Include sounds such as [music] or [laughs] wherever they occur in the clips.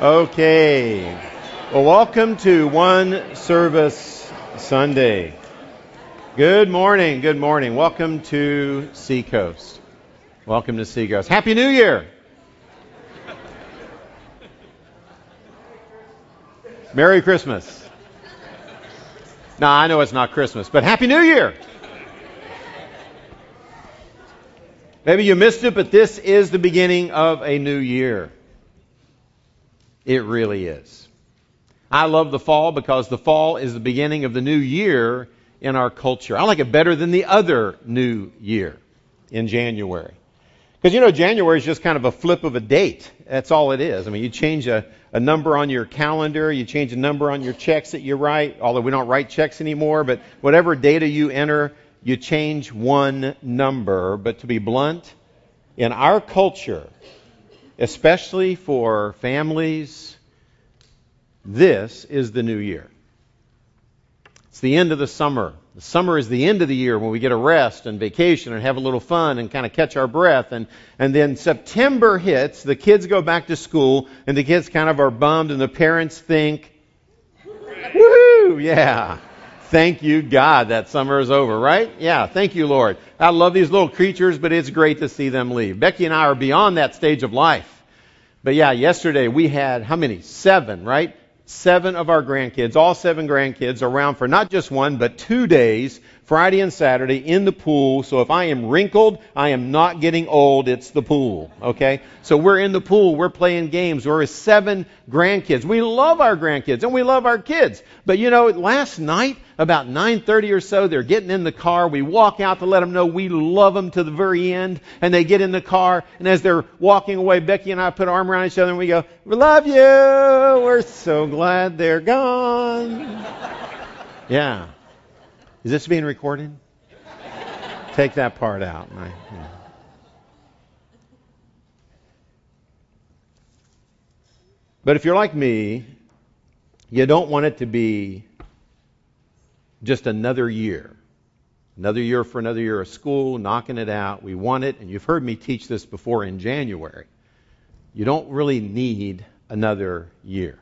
Okay. Well, welcome to One Service Sunday. Good morning. Good morning. Welcome to Seacoast. Welcome to Seacoast. Happy New Year. Merry Christmas. Now, I know it's not Christmas, but Happy New Year. Maybe you missed it, but this is the beginning of a new year. It really is. I love the fall because the fall is the beginning of the new year in our culture. I like it better than the other new year in January. Because you know, January is just kind of a flip of a date. That's all it is. I mean, you change a, a number on your calendar, you change a number on your checks that you write, although we don't write checks anymore, but whatever data you enter, you change one number. But to be blunt, in our culture, especially for families. This is the new year. It's the end of the summer. The summer is the end of the year when we get a rest and vacation and have a little fun and kind of catch our breath. And, and then September hits, the kids go back to school, and the kids kind of are bummed, and the parents think, woohoo, yeah. Thank you, God, that summer is over, right? Yeah, thank you, Lord. I love these little creatures, but it's great to see them leave. Becky and I are beyond that stage of life. But yeah, yesterday we had how many? Seven, right? Seven of our grandkids, all seven grandkids, around for not just one, but two days Friday and Saturday in the pool. So if I am wrinkled, I am not getting old. It's the pool. Okay? So we're in the pool. We're playing games. We're seven grandkids. We love our grandkids and we love our kids. But you know, last night, about 9.30 or so, they're getting in the car. We walk out to let them know we love them to the very end. And they get in the car. And as they're walking away, Becky and I put our arm around each other and we go, we love you. We're so glad they're gone. [laughs] Yeah. Is this being recorded? Take that part out. My, yeah. But if you're like me, you don't want it to be just another year. Another year for another year of school, knocking it out. We want it, and you've heard me teach this before in January. You don't really need another year.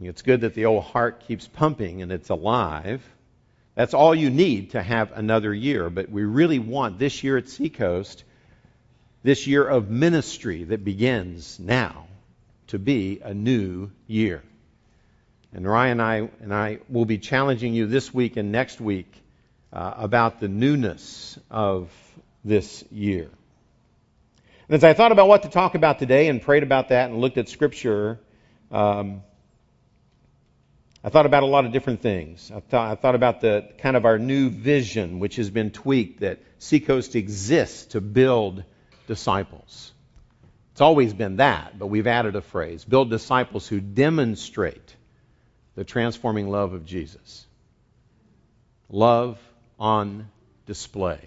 It's good that the old heart keeps pumping and it's alive. That's all you need to have another year. But we really want this year at Seacoast, this year of ministry that begins now, to be a new year. And Ryan and I, and I will be challenging you this week and next week uh, about the newness of this year. And as I thought about what to talk about today and prayed about that and looked at Scripture, um, I thought about a lot of different things. I thought, I thought, about the kind of our new vision, which has been tweaked, that Seacoast exists to build disciples. It's always been that, but we've added a phrase build disciples who demonstrate the transforming love of Jesus. Love on display,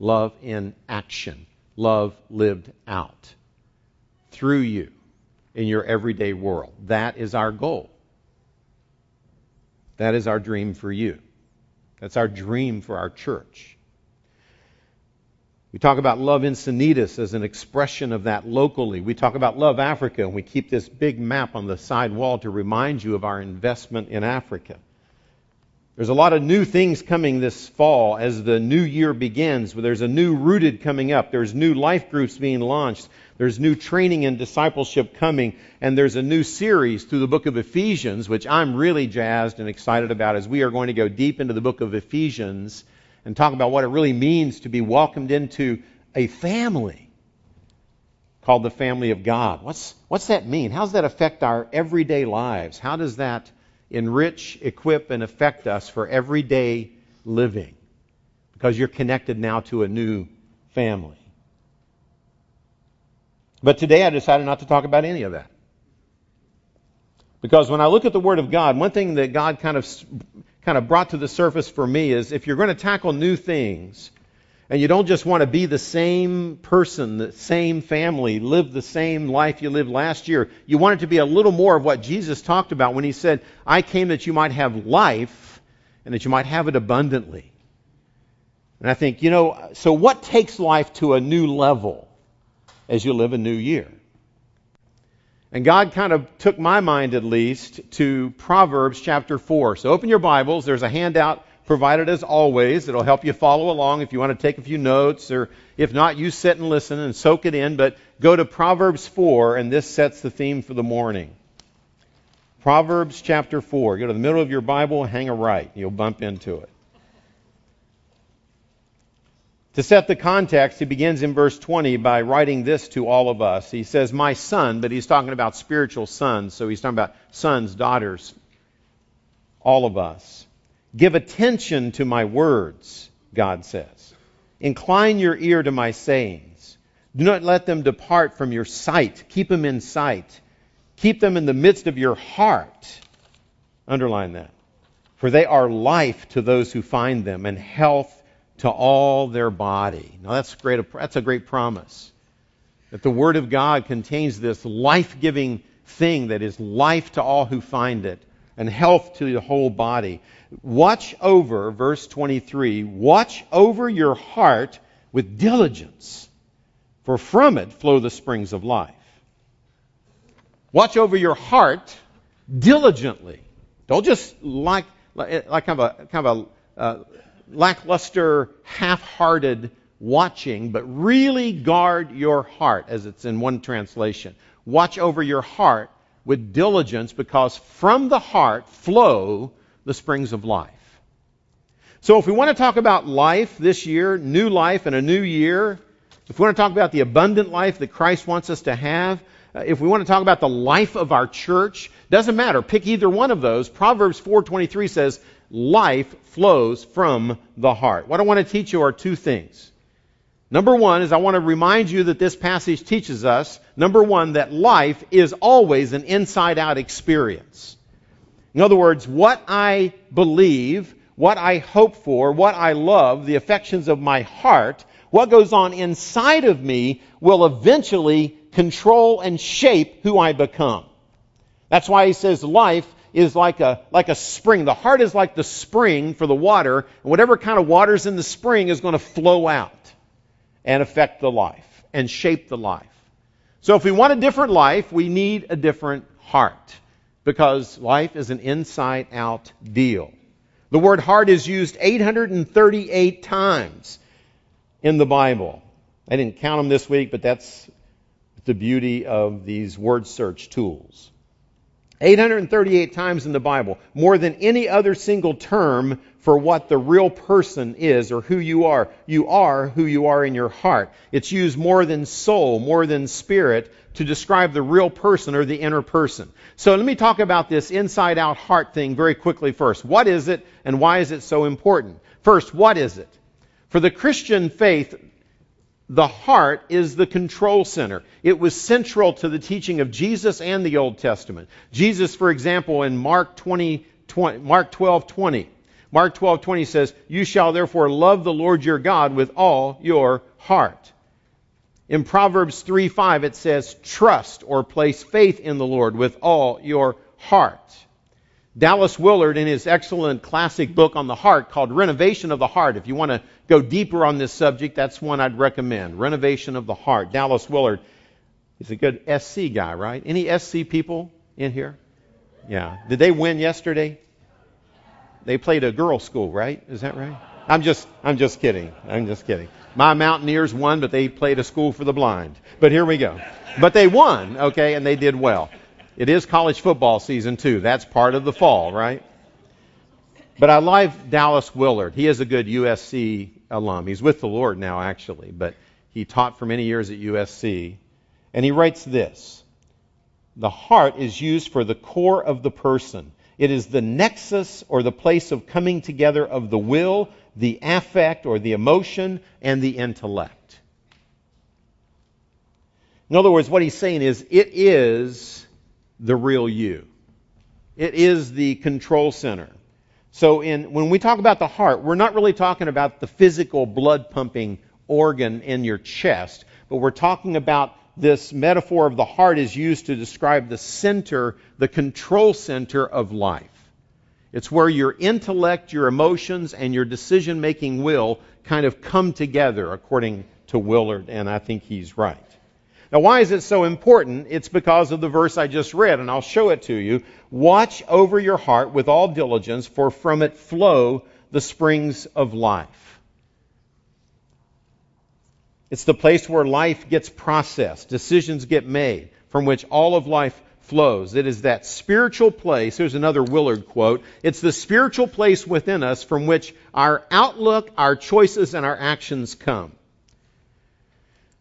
love in action, love lived out through you in your everyday world. That is our goal. That is our dream for you. That's our dream for our church. We talk about Love Encinitas as an expression of that locally. We talk about Love Africa, and we keep this big map on the side wall to remind you of our investment in Africa. There's a lot of new things coming this fall as the new year begins. There's a new rooted coming up. There's new life groups being launched. There's new training and discipleship coming, and there's a new series through the book of Ephesians, which I'm really jazzed and excited about as we are going to go deep into the book of Ephesians and talk about what it really means to be welcomed into a family called the family of God. What's, what's that mean? How does that affect our everyday lives? How does that enrich, equip, and affect us for everyday living? Because you're connected now to a new family. But today I decided not to talk about any of that. Because when I look at the Word of God, one thing that God kind of, kind of brought to the surface for me is if you're going to tackle new things, and you don't just want to be the same person, the same family, live the same life you lived last year. You want it to be a little more of what Jesus talked about when he said, I came that you might have life and that you might have it abundantly. And I think, you know, so what takes life to a new level? as you live a new year. And God kind of took my mind, at least, to Proverbs chapter 4. So open your Bibles. There's a handout provided as always. It'll help you follow along if you want to take a few notes, or if not, you sit and listen and soak it in. But go to Proverbs 4, and this sets the theme for the morning. Proverbs chapter 4. Go to the middle of your Bible, hang a right. You'll bump into it. To set the context, he begins in verse 20 by writing this to all of us. He says, My son, but he's talking about spiritual sons, so he's talking about sons, daughters, all of us. Give attention to my words, God says. Incline your ear to my sayings. Do not let them depart from your sight. Keep them in sight. Keep them in the midst of your heart. Underline that. For they are life to those who find them and health to all their body. Now that's great. That's a great promise. That the Word of God contains this life-giving thing that is life to all who find it and health to the whole body. Watch over, verse 23, watch over your heart with diligence, for from it flow the springs of life. Watch over your heart diligently. Don't just like, like kind of a, kind of a uh, lackluster, half-hearted watching, but really guard your heart, as it's in one translation. Watch over your heart with diligence because from the heart flow the springs of life. So if we want to talk about life this year, new life and a new year, if we want to talk about the abundant life that Christ wants us to have, uh, if we want to talk about the life of our church, doesn't matter. Pick either one of those. Proverbs 4:23 says, life flows from the heart. What I want to teach you are two things. Number one is I want to remind you that this passage teaches us, number one, that life is always an inside out experience. In other words, what I believe, what I hope for, what I love, the affections of my heart, what goes on inside of me will eventually control and shape who I become. That's why he says life is like a, like a spring. The heart is like the spring for the water, and whatever kind of water's in the spring is going to flow out and affect the life and shape the life. So if we want a different life, we need a different heart because life is an inside out deal. The word heart is used 838 times in the Bible. I didn't count them this week, but that's the beauty of these word search tools. 838 times in the Bible, more than any other single term for what the real person is or who you are. You are who you are in your heart. It's used more than soul, more than spirit to describe the real person or the inner person. So let me talk about this inside out heart thing very quickly first. What is it and why is it so important? First, what is it? For the Christian faith, the heart is the control center. It was central to the teaching of Jesus and the Old Testament. Jesus, for example, in Mark 20, 20 Mark 12, 20, Mark 12, 20 says, You shall therefore love the Lord your God with all your heart. In Proverbs 3, 5, it says, Trust or place faith in the Lord with all your heart. Dallas Willard, in his excellent classic book on the heart called Renovation of the Heart, if you want to go deeper on this subject, that's one I'd recommend. Renovation of the Heart. Dallas Willard is a good SC guy, right? Any SC people in here? Yeah. Did they win yesterday? They played a girls' school, right? Is that right? I'm just, I'm just kidding. I'm just kidding. My Mountaineers won, but they played a school for the blind. But here we go. But they won, okay, and they did well. It is college football season, too. That's part of the fall, right? But I like Dallas Willard. He is a good USC alum. He's with the Lord now, actually, but he taught for many years at USC. And he writes this The heart is used for the core of the person. It is the nexus or the place of coming together of the will, the affect or the emotion, and the intellect. In other words, what he's saying is it is the real you. It is the control center. So in, when we talk about the heart, we're not really talking about the physical blood pumping organ in your chest, but we're talking about this metaphor of the heart is used to describe the center, the control center of life. It's where your intellect, your emotions, and your decision making will kind of come together, according to Willard, and I think he's right. Now, why is it so important? It's because of the verse I just read, and I'll show it to you. Watch over your heart with all diligence, for from it flow the springs of life. It's the place where life gets processed, decisions get made, from which all of life flows. It is that spiritual place. Here's another Willard quote. It's the spiritual place within us from which our outlook, our choices, and our actions come.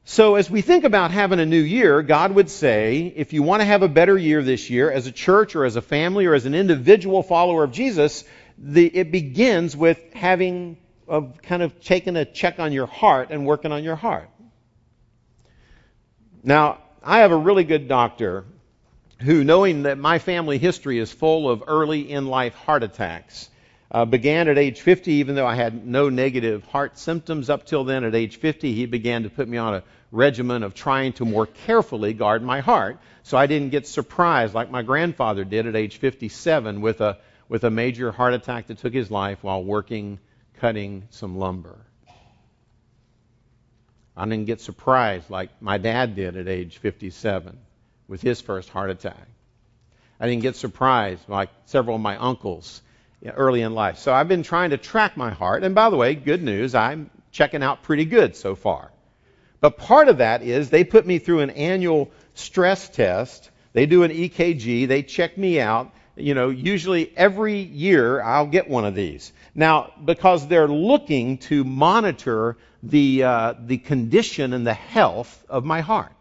So, as we think about having a new year, God would say, if you want to have a better year this year, as a church or as a family or as an individual follower of Jesus, the, it begins with having a, kind of taking a check on your heart and working on your heart. Now, I have a really good doctor who, knowing that my family history is full of early in life heart attacks, uh, began at age 50, even though I had no negative heart symptoms up till then. At age 50, he began to put me on a regimen of trying to more carefully guard my heart so I didn't get surprised like my grandfather did at age 57 with a, with a major heart attack that took his life while working cutting some lumber. I didn't get surprised like my dad did at age 57 with his first heart attack. I didn't get surprised like several of my uncles early in life. So I've been trying to track my heart. And by the way, good news, I'm checking out pretty good so far. But part of that is they put me through an annual stress test. They do an EKG. They check me out. You know, usually every year I'll get one of these. Now, because they're looking to monitor the, uh, the condition and the health of my heart.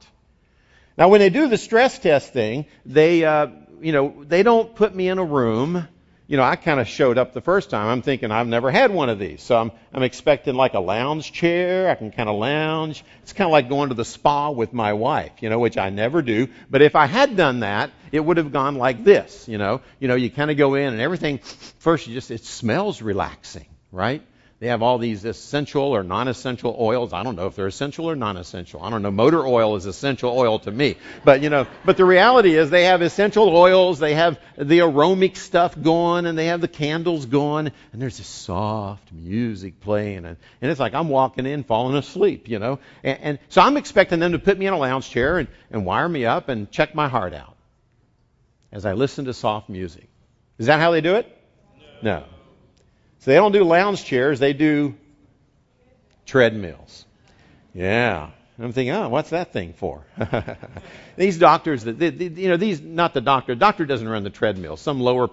Now, when they do the stress test thing, they, uh, you know, they don't put me in a room. You know, I kind of showed up the first time. I'm thinking I've never had one of these, so I'm, I'm expecting like a lounge chair. I can kind of lounge. It's kind of like going to the spa with my wife, you know, which I never do. But if I had done that, it would have gone like this, you know. You know, you kind of go in and everything. First, you just it smells relaxing, right? They have all these essential or non-essential oils. I don't know if they're essential or non-essential. I don't know. Motor oil is essential oil to me. But, you know, but the reality is they have essential oils, they have the aromatic stuff going, and they have the candles going, and there's this soft music playing. And, and it's like I'm walking in falling asleep, you know. And, and so I'm expecting them to put me in a lounge chair and, and wire me up and check my heart out as I listen to soft music. Is that how they do it? No. no. So they don't do lounge chairs, they do treadmills. Yeah. I'm thinking, oh, what's that thing for? [laughs] these doctors, that you know, these not the doctor. Doctor doesn't run the treadmill. Some lower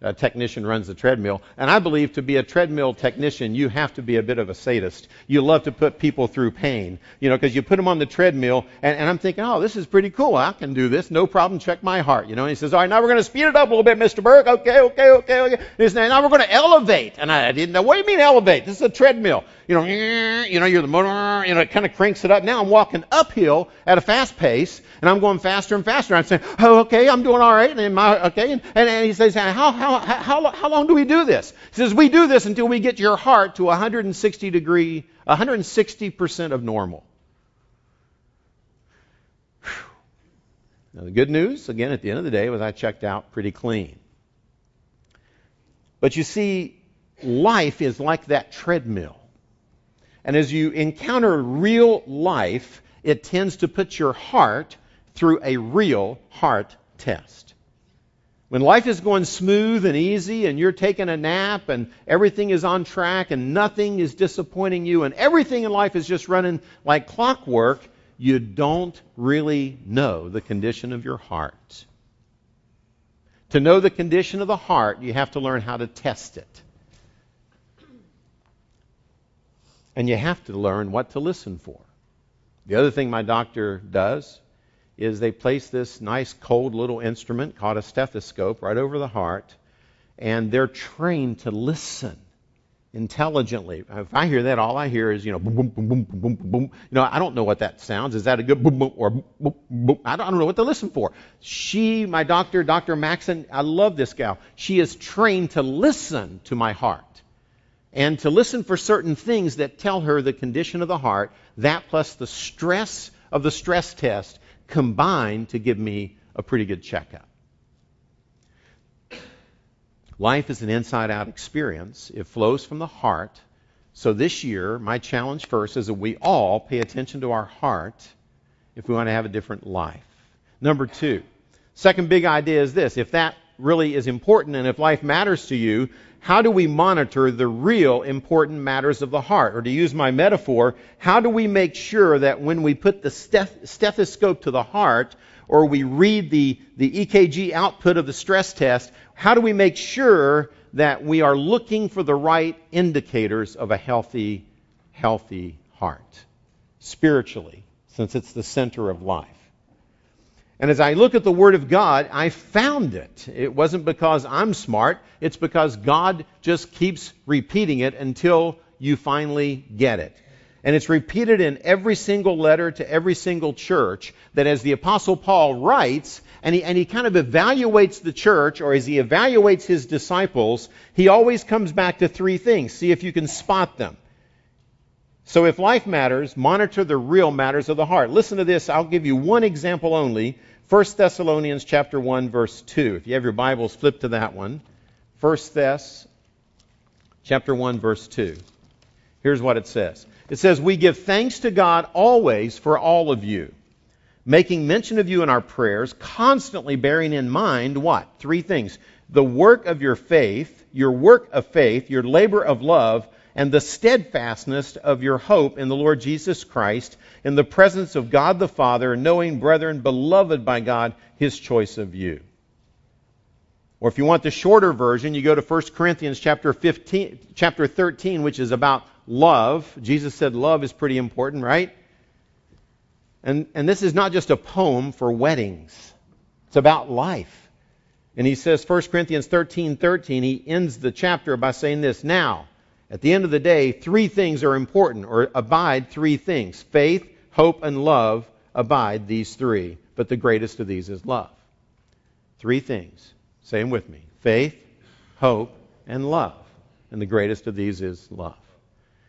a technician runs the treadmill. And I believe to be a treadmill technician, you have to be a bit of a sadist. You love to put people through pain, you know, because you put them on the treadmill, and, and, I'm thinking, oh, this is pretty cool. I can do this, no problem. Check my heart, you know. And he says, all right, now we're going to speed it up a little bit, Mr. Burke. Okay, okay, okay, okay. And he says, now we're going to elevate. And I didn't know. What do you mean elevate? This is a treadmill. You know, eh, you know, you're the motor, you know, it kind of cranks it up. Now I'm walking uphill at a fast pace, and I'm going faster and faster. I'm saying, oh, okay, I'm doing all right. And my, okay, and, and he says, how, how how, how, long do we do this? He says, we do this until we get your heart to 160 degree, 160% of normal. Now, the good news, again, at the end of the day, was I checked out pretty clean. But you see, life is like that treadmill. And as you encounter real life, it tends to put your heart through a real heart test. When life is going smooth and easy and you're taking a nap and everything is on track and nothing is disappointing you and everything in life is just running like clockwork, you don't really know the condition of your heart. To know the condition of the heart, you have to learn how to test it. And you have to learn what to listen for. The other thing my doctor does is they place this nice cold little instrument called a stethoscope right over the heart, and they're trained to listen intelligently. If I hear that, all I hear is, you know, boom, boom, boom, boom, boom, boom, boom. You know, I don't know what that sounds. Is that a good boom, boom, or boom, boom? I don't, I don't know what to listen for. She, my doctor, Dr. Maxon, I love this gal. She is trained to listen to my heart and to listen for certain things that tell her the condition of the heart. That plus the stress of the stress test combine to give me a pretty good checkup. Life is an inside out experience. It flows from the heart. So this year, my challenge first is that we all pay attention to our heart if we want to have a different life. Number two, second big idea is this. If that really is important and if life matters to you, how do we monitor the real important matters of the heart? Or to use my metaphor, how do we make sure that when we put the stethoscope to the heart or we read the, the EKG output of the stress test, how do we make sure that we are looking for the right indicators of a healthy, healthy heart? Spiritually, since it's the center of life. And as I look at the Word of God, I found it. It wasn't because I'm smart, it's because God just keeps repeating it until you finally get it. And it's repeated in every single letter to every single church that as the Apostle Paul writes, and he, and he kind of evaluates the church, or as he evaluates his disciples, he always comes back to three things. See if you can spot them. So if life matters, monitor the real matters of the heart. Listen to this. I'll give you one example only 1 Thessalonians chapter 1 verse 2. If you have your Bibles, flip to that one. 1 Thess chapter 1 verse 2. Here's what it says. It says, "We give thanks to God always for all of you, making mention of you in our prayers, constantly bearing in mind what? Three things. The work of your faith, your work of faith, your labor of love, and the steadfastness of your hope in the Lord Jesus Christ, in the presence of God the Father, knowing, brethren, beloved by God, his choice of you. Or if you want the shorter version, you go to 1 Corinthians chapter 15, chapter 13, which is about love. Jesus said love is pretty important, right? And, and this is not just a poem for weddings. It's about life. And he says, 1 Corinthians 13, 13, he ends the chapter by saying this, Now, at the end of the day, three things are important, or abide three things faith, hope, and love abide these three. But the greatest of these is love. Three things. Say them with me faith, hope, and love. And the greatest of these is love.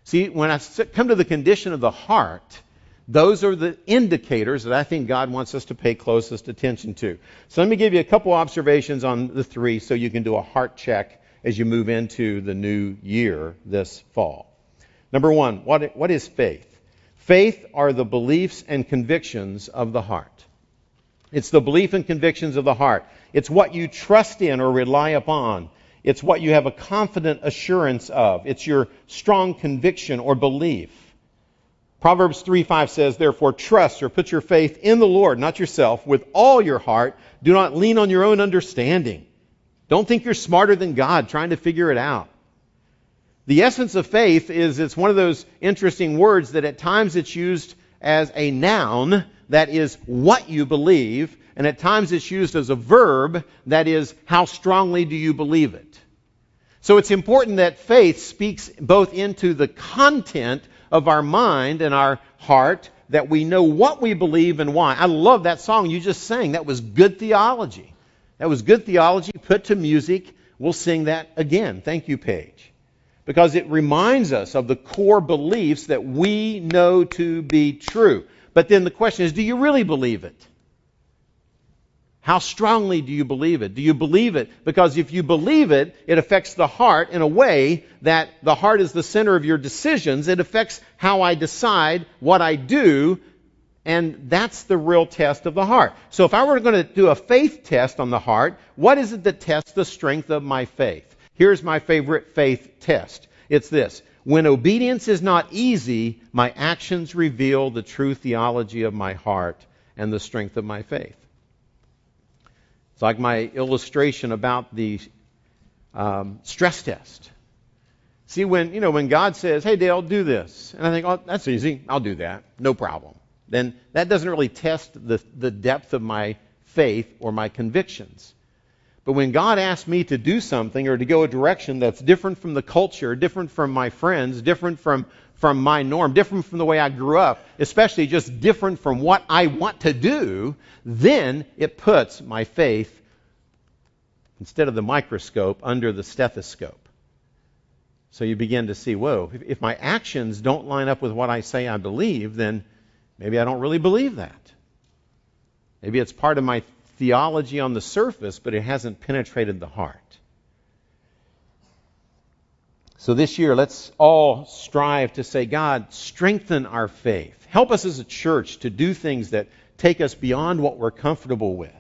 See, when I come to the condition of the heart, those are the indicators that I think God wants us to pay closest attention to. So let me give you a couple observations on the three so you can do a heart check as you move into the new year this fall. Number one, what, what is faith? Faith are the beliefs and convictions of the heart. It's the belief and convictions of the heart. It's what you trust in or rely upon. It's what you have a confident assurance of. It's your strong conviction or belief. Proverbs 3 5 says, Therefore, trust or put your faith in the Lord, not yourself, with all your heart. Do not lean on your own understanding. Don't think you're smarter than God trying to figure it out. The essence of faith is it's one of those interesting words that at times it's used as a noun, that is what you believe, and at times it's used as a verb, that is how strongly do you believe it. So it's important that faith speaks both into the content of our mind and our heart, that we know what we believe and why. I love that song you just sang. That was good theology. That was good theology put to music. We'll sing that again. Thank you, Paige. Because it reminds us of the core beliefs that we know to be true. But then the question is, do you really believe it? How strongly do you believe it? Do you believe it? Because if you believe it, it affects the heart in a way that the heart is the center of your decisions. It affects how I decide what I do and that's the real test of the heart. So if I were going to do a faith test on the heart, what is it that tests the strength of my faith? Here's my favorite faith test. It's this. When obedience is not easy, my actions reveal the true theology of my heart and the strength of my faith. It's like my illustration about the um, stress test. See, when you know when God says, "Hey, Dale, do this," and I think, "Oh, that's easy. I'll do that. No problem." Then that doesn't really test the, the depth of my faith or my convictions. But when God asks me to do something or to go a direction that's different from the culture, different from my friends, different from, from my norm, different from the way I grew up, especially just different from what I want to do, then it puts my faith, instead of the microscope, under the stethoscope. So you begin to see, whoa, if, if my actions don't line up with what I say I believe, then Maybe I don't really believe that. Maybe it's part of my theology on the surface, but it hasn't penetrated the heart. So this year, let's all strive to say, God, strengthen our faith. Help us as a church to do things that take us beyond what we're comfortable with.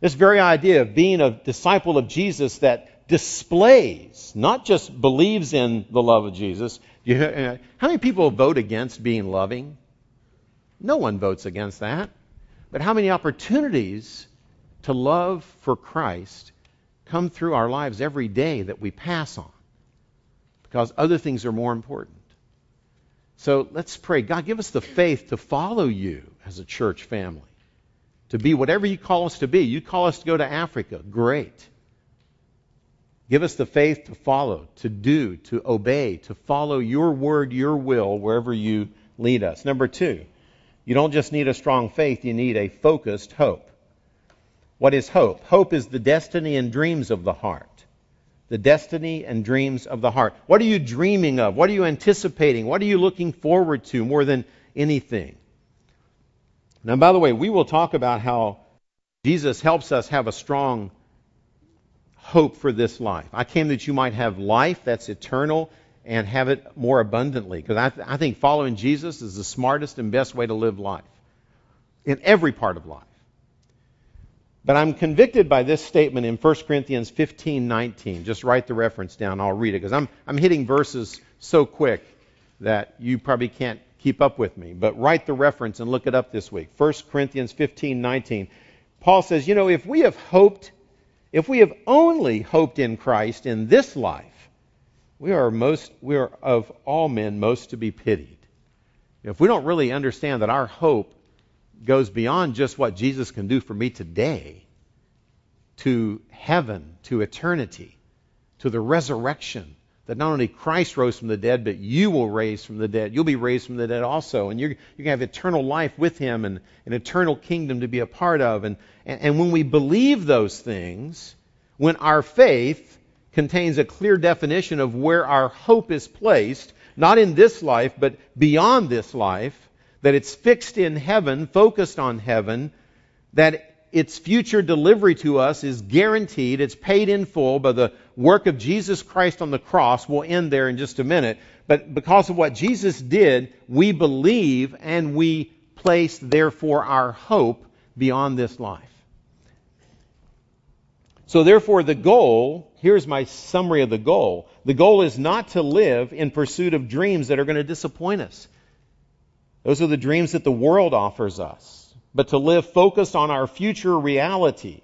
This very idea of being a disciple of Jesus that displays, not just believes in the love of Jesus. Uh, how many people vote against being loving? No one votes against that. But how many opportunities to love for Christ come through our lives every day that we pass on? Because other things are more important. So let's pray. God, give us the faith to follow you as a church family, to be whatever you call us to be. You call us to go to Africa. Great. Give us the faith to follow, to do, to obey, to follow your word, your will, wherever you lead us. Number two, you don't just need a strong faith, you need a focused hope. What is hope? Hope is the destiny and dreams of the heart the destiny and dreams of the heart. What are you dreaming of? What are you anticipating? What are you looking forward to more than anything? Now, by the way, we will talk about how Jesus helps us have a strong hope for this life. I came that you might have life that's eternal and have it more abundantly. Because I, th- I think following Jesus is the smartest and best way to live life in every part of life. But I'm convicted by this statement in 1 Corinthians 15:19. Just write the reference down. I'll read it because I'm I'm hitting verses so quick that you probably can't keep up with me. But write the reference and look it up this week. 1 Corinthians 15:19. Paul says, "You know, if we have hoped, if we have only hoped in Christ in this life, we are most we are of all men most to be pitied." If we don't really understand that our hope goes beyond just what Jesus can do for me today to heaven, to eternity, to the resurrection. That not only Christ rose from the dead, but you will raise from the dead. You'll be raised from the dead also. And you're, you're going to have eternal life with Him and an eternal kingdom to be a part of. And, and, and when we believe those things, when our faith contains a clear definition of where our hope is placed, not in this life, but beyond this life, that it's fixed in heaven, focused on heaven, that its future delivery to us is guaranteed, it's paid in full by the work of Jesus Christ on the cross. We'll end there in just a minute. But because of what Jesus did, we believe and we place, therefore, our hope beyond this life. So, therefore, the goal here's my summary of the goal. The goal is not to live in pursuit of dreams that are going to disappoint us. Those are the dreams that the world offers us. But to live focused on our future reality,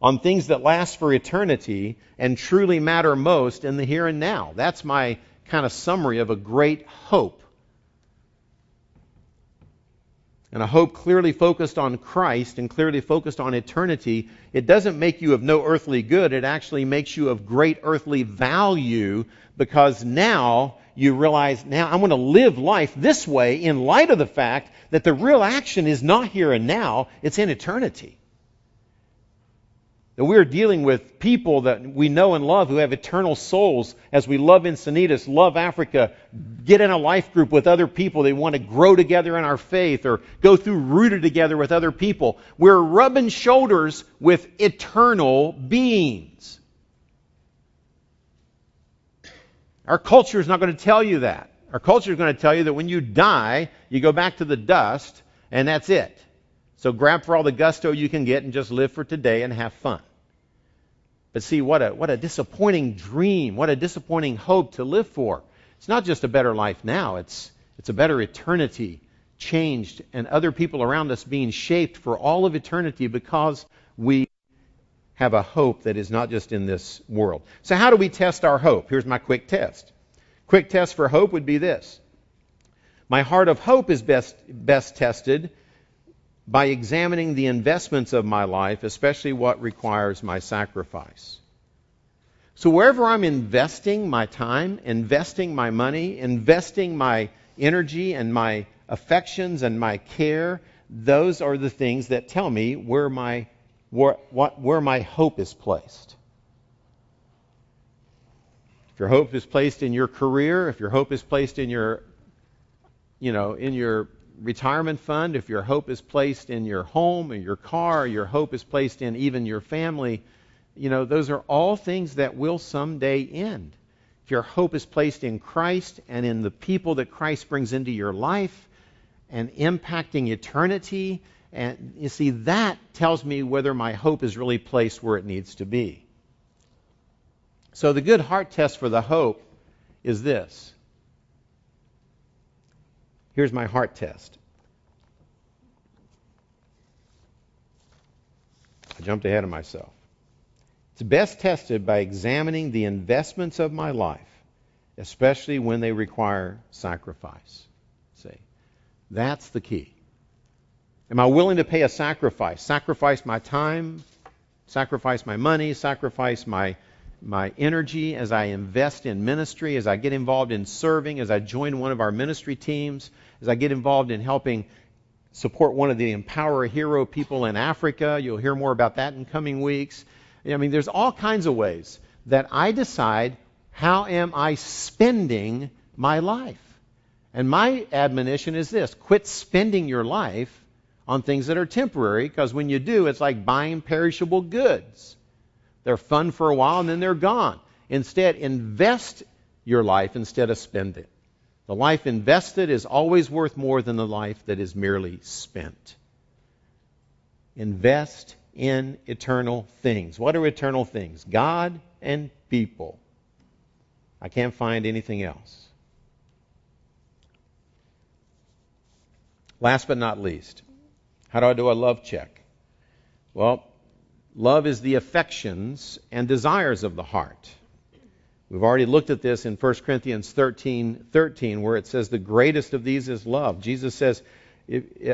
on things that last for eternity and truly matter most in the here and now. That's my kind of summary of a great hope. And a hope clearly focused on Christ and clearly focused on eternity, it doesn't make you of no earthly good. It actually makes you of great earthly value because now you realize now I'm going to live life this way in light of the fact that the real action is not here and now, it's in eternity. That we're dealing with people that we know and love who have eternal souls as we love Encinitas, love Africa, get in a life group with other people. They want to grow together in our faith or go through rooted together with other people. We're rubbing shoulders with eternal beings. Our culture is not going to tell you that. Our culture is going to tell you that when you die, you go back to the dust, and that's it. So grab for all the gusto you can get and just live for today and have fun. But see, what a, what a disappointing dream, what a disappointing hope to live for. It's not just a better life now, it's, it's a better eternity changed and other people around us being shaped for all of eternity because we have a hope that is not just in this world. So, how do we test our hope? Here's my quick test. Quick test for hope would be this My heart of hope is best, best tested by examining the investments of my life, especially what requires my sacrifice. So, wherever I'm investing my time, investing my money, investing my energy and my affections and my care, those are the things that tell me where my where, what, where my hope is placed. If your hope is placed in your career, if your hope is placed in your, you know, in your retirement fund, if your hope is placed in your home or your car, your hope is placed in even your family, you know, those are all things that will someday end. if your hope is placed in Christ and in the people that Christ brings into your life and impacting eternity, and you see, that tells me whether my hope is really placed where it needs to be. So the good heart test for the hope is this. Here's my heart test. I jumped ahead of myself. It's best tested by examining the investments of my life, especially when they require sacrifice. See, that's the key. Am I willing to pay a sacrifice? Sacrifice my time, sacrifice my money, sacrifice my, my energy as I invest in ministry, as I get involved in serving, as I join one of our ministry teams, as I get involved in helping support one of the Empower a Hero people in Africa. You'll hear more about that in coming weeks. I mean, there's all kinds of ways that I decide how am I spending my life. And my admonition is this quit spending your life on things that are temporary, because when you do, it's like buying perishable goods. They're fun for a while and then they're gone. Instead, invest your life instead of spend it. The life invested is always worth more than the life that is merely spent. Invest in eternal things. What are eternal things? God and people. I can't find anything else. Last but not least, how do I do a love check? Well, love is the affections and desires of the heart. We've already looked at this in 1 Corinthians 13, 13, where it says the greatest of these is love. Jesus says,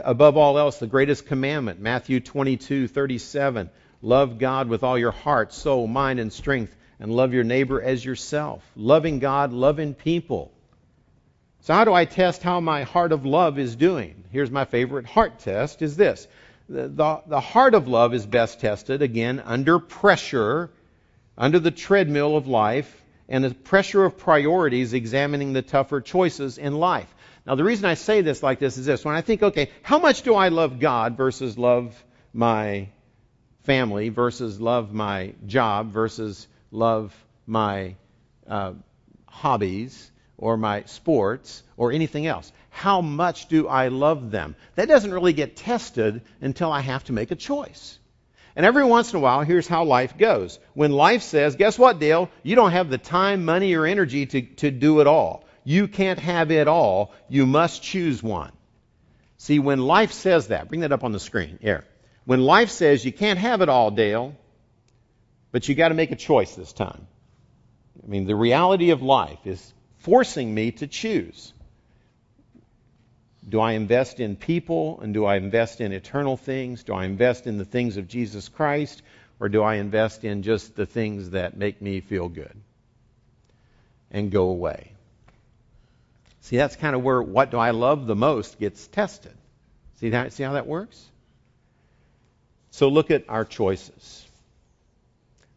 above all else, the greatest commandment, Matthew 22, 37. Love God with all your heart, soul, mind, and strength, and love your neighbor as yourself. Loving God, loving people. So how do I test how my heart of love is doing? Here's my favorite heart test is this. The, the, the heart of love is best tested, again, under pressure, under the treadmill of life, and the pressure of priorities examining the tougher choices in life. Now, the reason I say this like this is this. When I think, okay, how much do I love God versus love my family versus love my job versus love my uh, hobbies or my sports or anything else? How much do I love them? That doesn't really get tested until I have to make a choice. And every once in a while, here's how life goes. When life says, guess what, Dale? You don't have the time, money, or energy to, to do it all. You can't have it all. You must choose one. See, when life says that, bring that up on the screen. Here. When life says you can't have it all, Dale, but you got to make a choice this time. I mean, the reality of life is forcing me to choose. Do I invest in people and do I invest in eternal things? Do I invest in the things of Jesus Christ or do I invest in just the things that make me feel good and go away? See, that's kind of where what do I love the most gets tested. See that? See how that works? So look at our choices.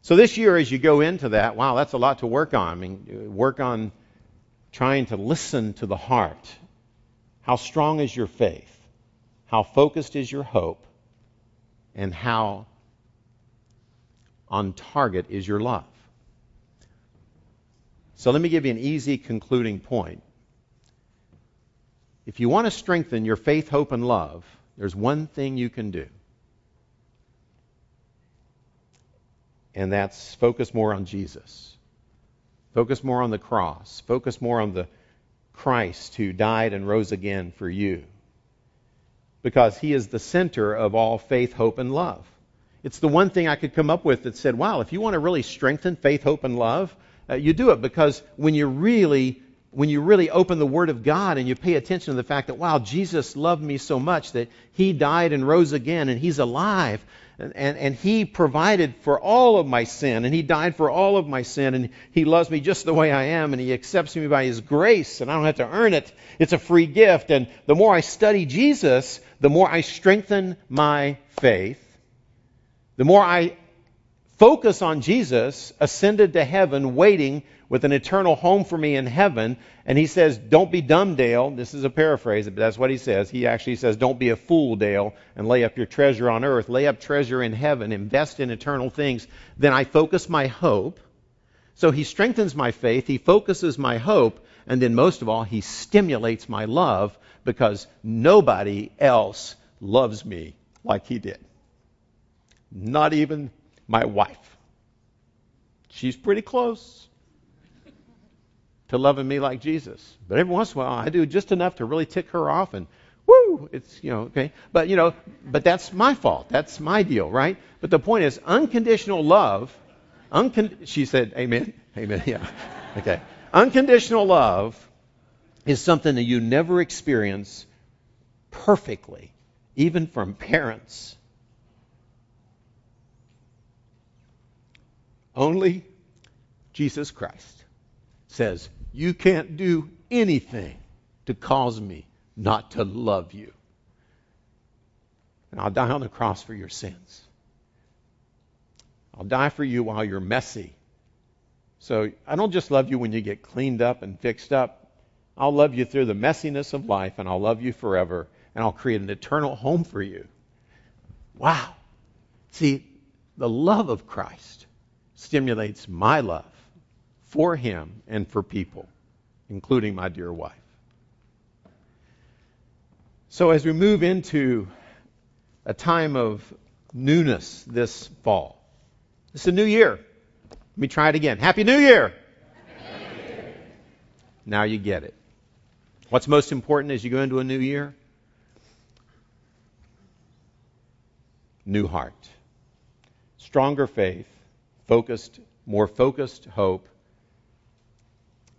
So this year, as you go into that, wow, that's a lot to work on. I mean, work on trying to listen to the heart. How strong is your faith? How focused is your hope? And how on target is your love? So let me give you an easy concluding point. If you want to strengthen your faith, hope, and love, there's one thing you can do. And that's focus more on Jesus. Focus more on the cross. Focus more on the Christ who died and rose again for you. Because he is the center of all faith, hope, and love. It's the one thing I could come up with that said, wow, if you want to really strengthen faith, hope, and love, uh, you do it because when you really when you really open the Word of God and you pay attention to the fact that, wow, Jesus loved me so much that He died and rose again and He's alive and, and, He provided for all of my sin and He died for all of my sin and He loves me just the way I am and He accepts me by His grace and I don't have to earn it. It's a free gift. And the more I study Jesus, the more I strengthen my faith. The more I focus on Jesus ascended to heaven, waiting with an eternal home for me in heaven. And he says, Don't be dumb, Dale. This is a paraphrase, but that's what he says. He actually says, Don't be a fool, Dale, and lay up your treasure on earth. Lay up treasure in heaven. Invest in eternal things. Then I focus my hope. So he strengthens my faith, he focuses my hope, and then most of all, he stimulates my love because nobody else loves me like he did. Not even my wife. She's pretty close to loving me like Jesus. But every once in a while, I do just enough to really tick her off and woo, it's, you know, okay. But, you know, but that's my fault. That's my deal, right? But the point is, unconditional love, uncon- she said, amen, [laughs] amen, yeah, okay. Unconditional love is something that you never experience perfectly, even from parents. Only Jesus Christ says, You can't do anything to cause me not to love you. And I'll die on the cross for your sins. I'll die for you while you're messy. So I don't just love you when you get cleaned up and fixed up. I'll love you through the messiness of life, and I'll love you forever, and I'll create an eternal home for you. Wow. See, the love of Christ stimulates my love for Him and for people, including my dear wife. So, as we move into a time of newness this fall, it's a new year. Let me try it again. Happy New Year! Happy new year. Now you get it. What's most important as you go into a new year? New heart, stronger faith, focused, more focused hope,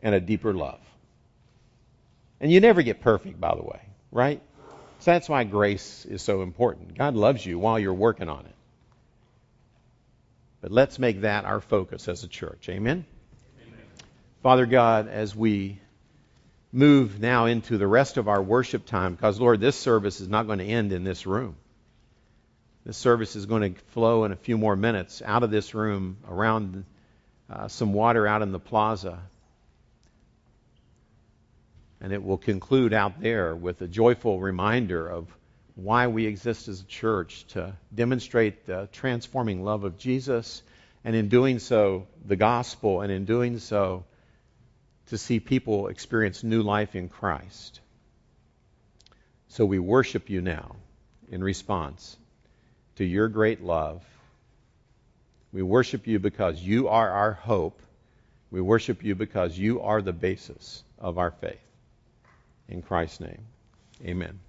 and a deeper love. And you never get perfect, by the way, right? So that's why grace is so important. God loves you while you're working on it. But let's make that our focus as a church. Amen? Amen? Father God, as we move now into the rest of our worship time, because, Lord, this service is not going to end in this room. This service is going to flow in a few more minutes out of this room around uh, some water out in the plaza. And it will conclude out there with a joyful reminder of why we exist as a church to demonstrate the transforming love of Jesus, and in doing so, the gospel, and in doing so, to see people experience new life in Christ. So we worship you now in response to your great love. We worship you because you are our hope. We worship you because you are the basis of our faith. In Christ's name, amen.